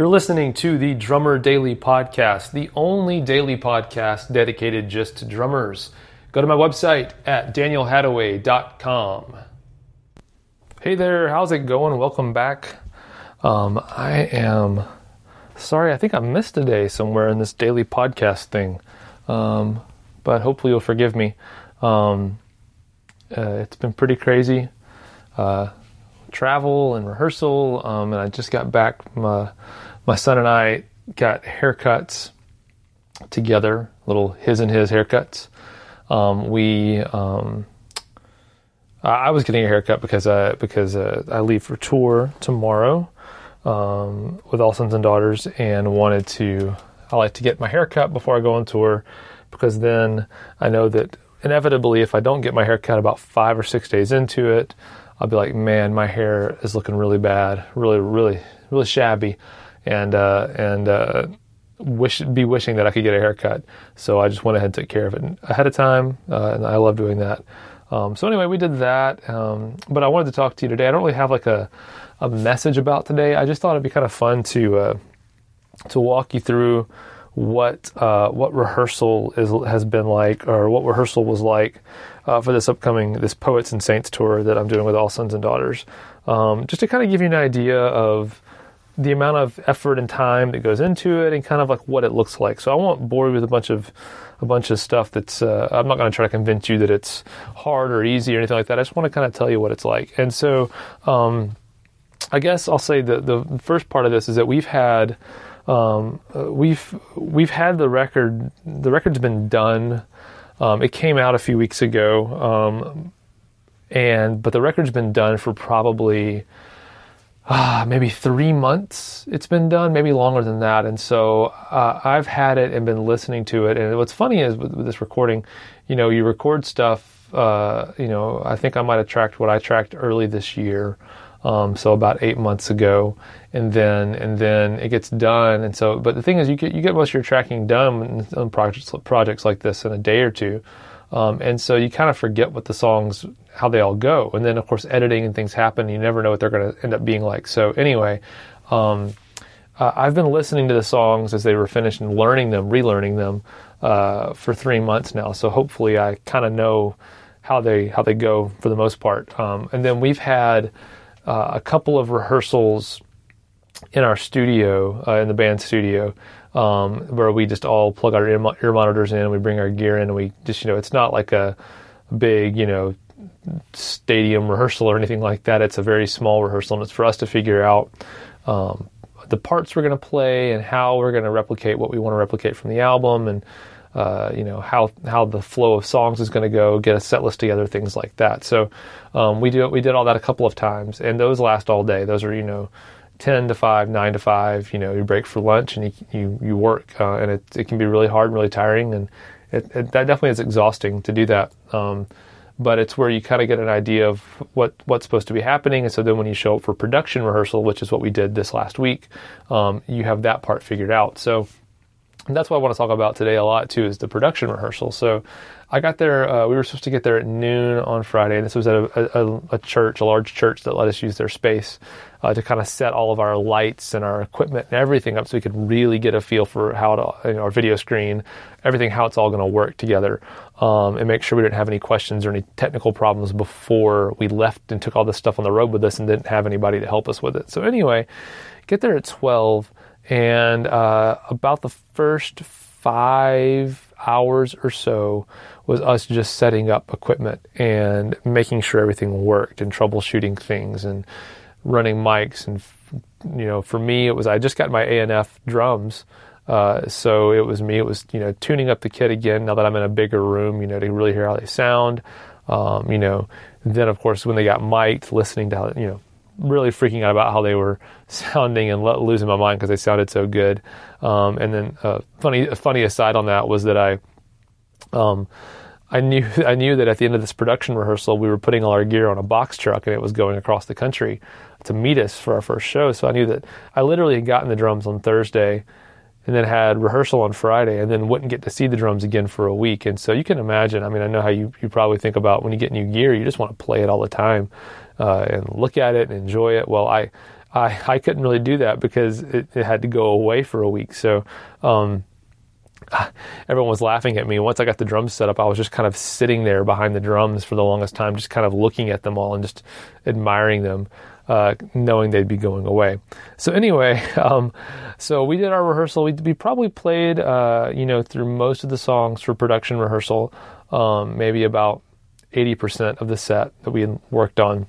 You're listening to the Drummer Daily Podcast, the only daily podcast dedicated just to drummers. Go to my website at danielhadaway.com. Hey there, how's it going? Welcome back. Um, I am sorry, I think I missed a day somewhere in this daily podcast thing, um, but hopefully you'll forgive me. Um, uh, it's been pretty crazy. Uh, travel and rehearsal, um, and I just got back. My, my son and I got haircuts together, little his and his haircuts. Um, we, um, I was getting a haircut because I because uh, I leave for tour tomorrow um, with All Sons and Daughters, and wanted to. I like to get my haircut before I go on tour because then I know that inevitably, if I don't get my haircut about five or six days into it, I'll be like, man, my hair is looking really bad, really, really, really shabby, and uh, and uh, wish be wishing that I could get a haircut. So I just went ahead and took care of it ahead of time, uh, and I love doing that. Um, so anyway, we did that. Um, but I wanted to talk to you today. I don't really have like a a message about today. I just thought it'd be kind of fun to uh, to walk you through what uh, what rehearsal is has been like, or what rehearsal was like uh, for this upcoming this Poets and Saints tour that I'm doing with All Sons and Daughters. Um, just to kind of give you an idea of the amount of effort and time that goes into it, and kind of like what it looks like. So I won't bore you with a bunch of a bunch of stuff that's. Uh, I'm not going to try to convince you that it's hard or easy or anything like that. I just want to kind of tell you what it's like. And so. Um, I guess I'll say the the first part of this is that we've had um, uh, we've we've had the record. The record's been done. Um, it came out a few weeks ago, um, and but the record's been done for probably uh, maybe three months. It's been done, maybe longer than that. And so uh, I've had it and been listening to it. And what's funny is with, with this recording, you know, you record stuff. Uh, you know, I think I might have tracked what I tracked early this year um, so about eight months ago, and then and then it gets done. And so, but the thing is, you get you get most of your tracking done on projects projects like this in a day or two, um, and so you kind of forget what the songs how they all go. And then of course editing and things happen. You never know what they're going to end up being like. So anyway. Um, uh, I've been listening to the songs as they were finished and learning them, relearning them uh, for three months now. So hopefully, I kind of know how they how they go for the most part. Um, and then we've had uh, a couple of rehearsals in our studio, uh, in the band studio, um, where we just all plug our ear, monitors in, and we bring our gear in, and we just, you know, it's not like a big, you know, stadium rehearsal or anything like that. It's a very small rehearsal, and it's for us to figure out um, the parts we're going to play and how we're going to replicate what we want to replicate from the album, and uh, you know how how the flow of songs is going to go, get a set list together, things like that. So um, we do we did all that a couple of times, and those last all day. Those are you know. 10 to 5, 9 to 5, you know, you break for lunch and you, you, you work. Uh, and it, it can be really hard and really tiring. And it, it, that definitely is exhausting to do that. Um, but it's where you kind of get an idea of what what's supposed to be happening. And so then when you show up for production rehearsal, which is what we did this last week, um, you have that part figured out. So And that's what I want to talk about today a lot too is the production rehearsal. So I got there. Uh, we were supposed to get there at noon on Friday, and this was at a, a, a church, a large church that let us use their space uh, to kind of set all of our lights and our equipment and everything up, so we could really get a feel for how to, you know, our video screen, everything, how it's all going to work together, um, and make sure we didn't have any questions or any technical problems before we left and took all this stuff on the road with us and didn't have anybody to help us with it. So anyway, get there at twelve, and uh, about the first five hours or so was us just setting up equipment and making sure everything worked and troubleshooting things and running mics and you know for me it was I just got my A&F drums. Uh, so it was me it was you know tuning up the kit again now that I'm in a bigger room you know to really hear how they sound. Um, you know then of course when they got mic'd listening to how you know really freaking out about how they were sounding and losing my mind because they sounded so good um, and then uh, funny funny aside on that was that I um, I knew I knew that at the end of this production rehearsal, we were putting all our gear on a box truck and it was going across the country to meet us for our first show. So I knew that I literally had gotten the drums on Thursday and then had rehearsal on Friday and then wouldn't get to see the drums again for a week. And so you can imagine, I mean, I know how you, you probably think about when you get new gear, you just want to play it all the time uh, and look at it and enjoy it. Well, I, I, I couldn't really do that because it, it had to go away for a week. So, um, everyone was laughing at me. Once I got the drums set up, I was just kind of sitting there behind the drums for the longest time, just kind of looking at them all and just admiring them, uh, knowing they'd be going away. So anyway, um, so we did our rehearsal. We, we probably played, uh, you know, through most of the songs for production rehearsal, um, maybe about 80% of the set that we had worked on.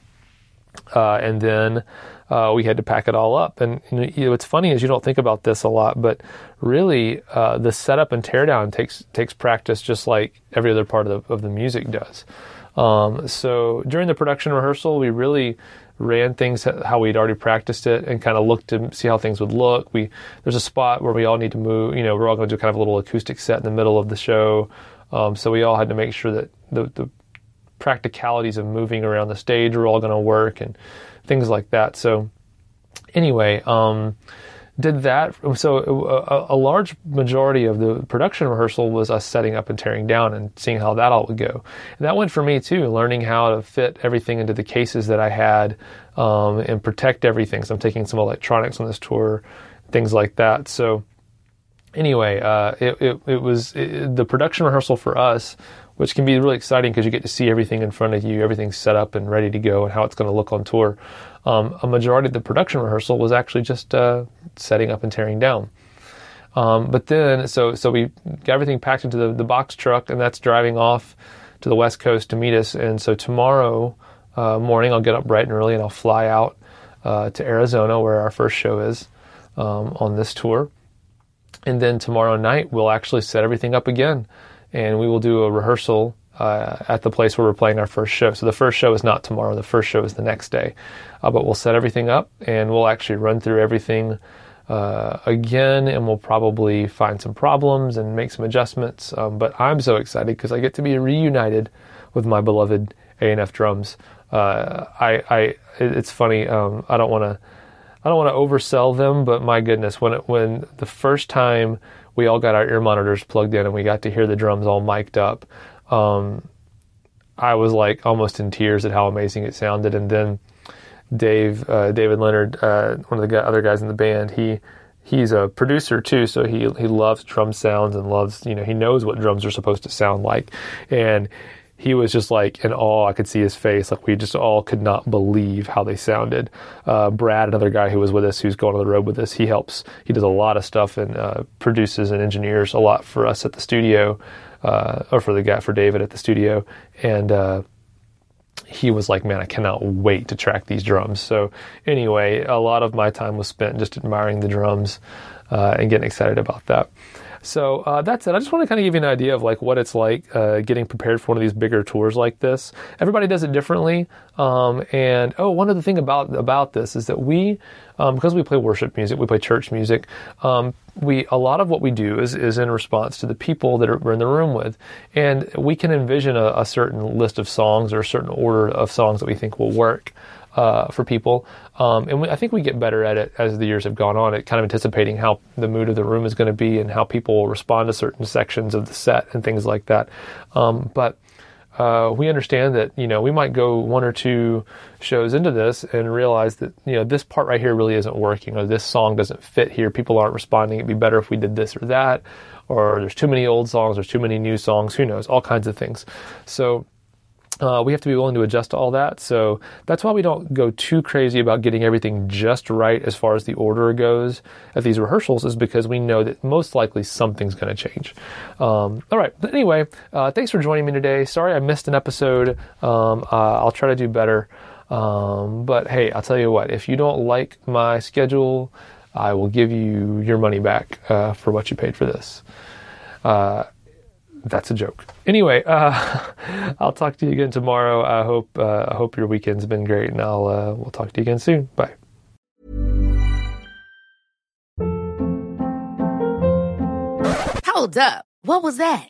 Uh, and then uh, we had to pack it all up. And you know, what's funny is you don't think about this a lot, but really uh, the setup and teardown takes takes practice just like every other part of the, of the music does. Um, so during the production rehearsal, we really ran things how we'd already practiced it and kind of looked to see how things would look. We there's a spot where we all need to move. You know, we're all going to do kind of a little acoustic set in the middle of the show. Um, so we all had to make sure that the, the practicalities of moving around the stage were all going to work and things like that. So anyway, um, did that. So a, a, large majority of the production rehearsal was us setting up and tearing down and seeing how that all would go. And that went for me too, learning how to fit everything into the cases that I had um, and protect everything. So I'm taking some electronics on this tour, things like that. So anyway, uh, it, it, it, was it, the production rehearsal for us which can be really exciting because you get to see everything in front of you, everything's set up and ready to go, and how it's going to look on tour. Um, a majority of the production rehearsal was actually just uh, setting up and tearing down. Um, but then, so so we got everything packed into the, the box truck, and that's driving off to the west coast to meet us. And so tomorrow uh, morning, I'll get up bright and early, and I'll fly out uh, to Arizona, where our first show is um, on this tour. And then tomorrow night, we'll actually set everything up again and we will do a rehearsal uh, at the place where we're playing our first show. So the first show is not tomorrow. The first show is the next day. Uh, but we'll set everything up and we'll actually run through everything uh, again, and we'll probably find some problems and make some adjustments. Um, but I'm so excited because I get to be reunited with my beloved A&F drums. Uh, I, I, it's funny. Um, I don't want to, I don't want to oversell them, but my goodness, when it, when the first time we all got our ear monitors plugged in and we got to hear the drums all mic'd up. Um, I was like almost in tears at how amazing it sounded. And then Dave, uh, David Leonard, uh, one of the other guys in the band, he he's a producer too, so he he loves drum sounds and loves you know he knows what drums are supposed to sound like, and he was just like in awe. I could see his face. Like we just all could not believe how they sounded. Uh, Brad, another guy who was with us, who's going on the road with us, he helps. He does a lot of stuff and uh, produces and engineers a lot for us at the studio, uh, or for the guy for David at the studio. And uh, he was like, "Man, I cannot wait to track these drums." So anyway, a lot of my time was spent just admiring the drums uh, and getting excited about that. So uh, that's it. I just want to kind of give you an idea of like what it's like uh, getting prepared for one of these bigger tours like this. Everybody does it differently. Um, and oh, one other thing about about this is that we, um, because we play worship music, we play church music. Um, we a lot of what we do is is in response to the people that are, we're in the room with, and we can envision a, a certain list of songs or a certain order of songs that we think will work. uh, for people. Um, and we, I think we get better at it as the years have gone on, at kind of anticipating how the mood of the room is going to be and how people will respond to certain sections of the set and things like that. Um, but uh, we understand that you know we might go one or two shows into this and realize that you know this part right here really isn't working or this song doesn't fit here. People aren't responding. It'd be better if we did this or that. Or there's too many old songs. There's too many new songs. Who knows? All kinds of things. So uh, we have to be willing to adjust to all that. So that's why we don't go too crazy about getting everything just right as far as the order goes at these rehearsals, is because we know that most likely something's going to change. Um, all right. But anyway, uh, thanks for joining me today. Sorry I missed an episode. Um, uh, I'll try to do better. Um, but hey, I'll tell you what, if you don't like my schedule, I will give you your money back uh, for what you paid for this. That's a joke. Anyway, uh, I'll talk to you again tomorrow. I hope uh, I hope your weekend's been great, and I'll uh, we'll talk to you again soon. Bye. Hold up. What was that?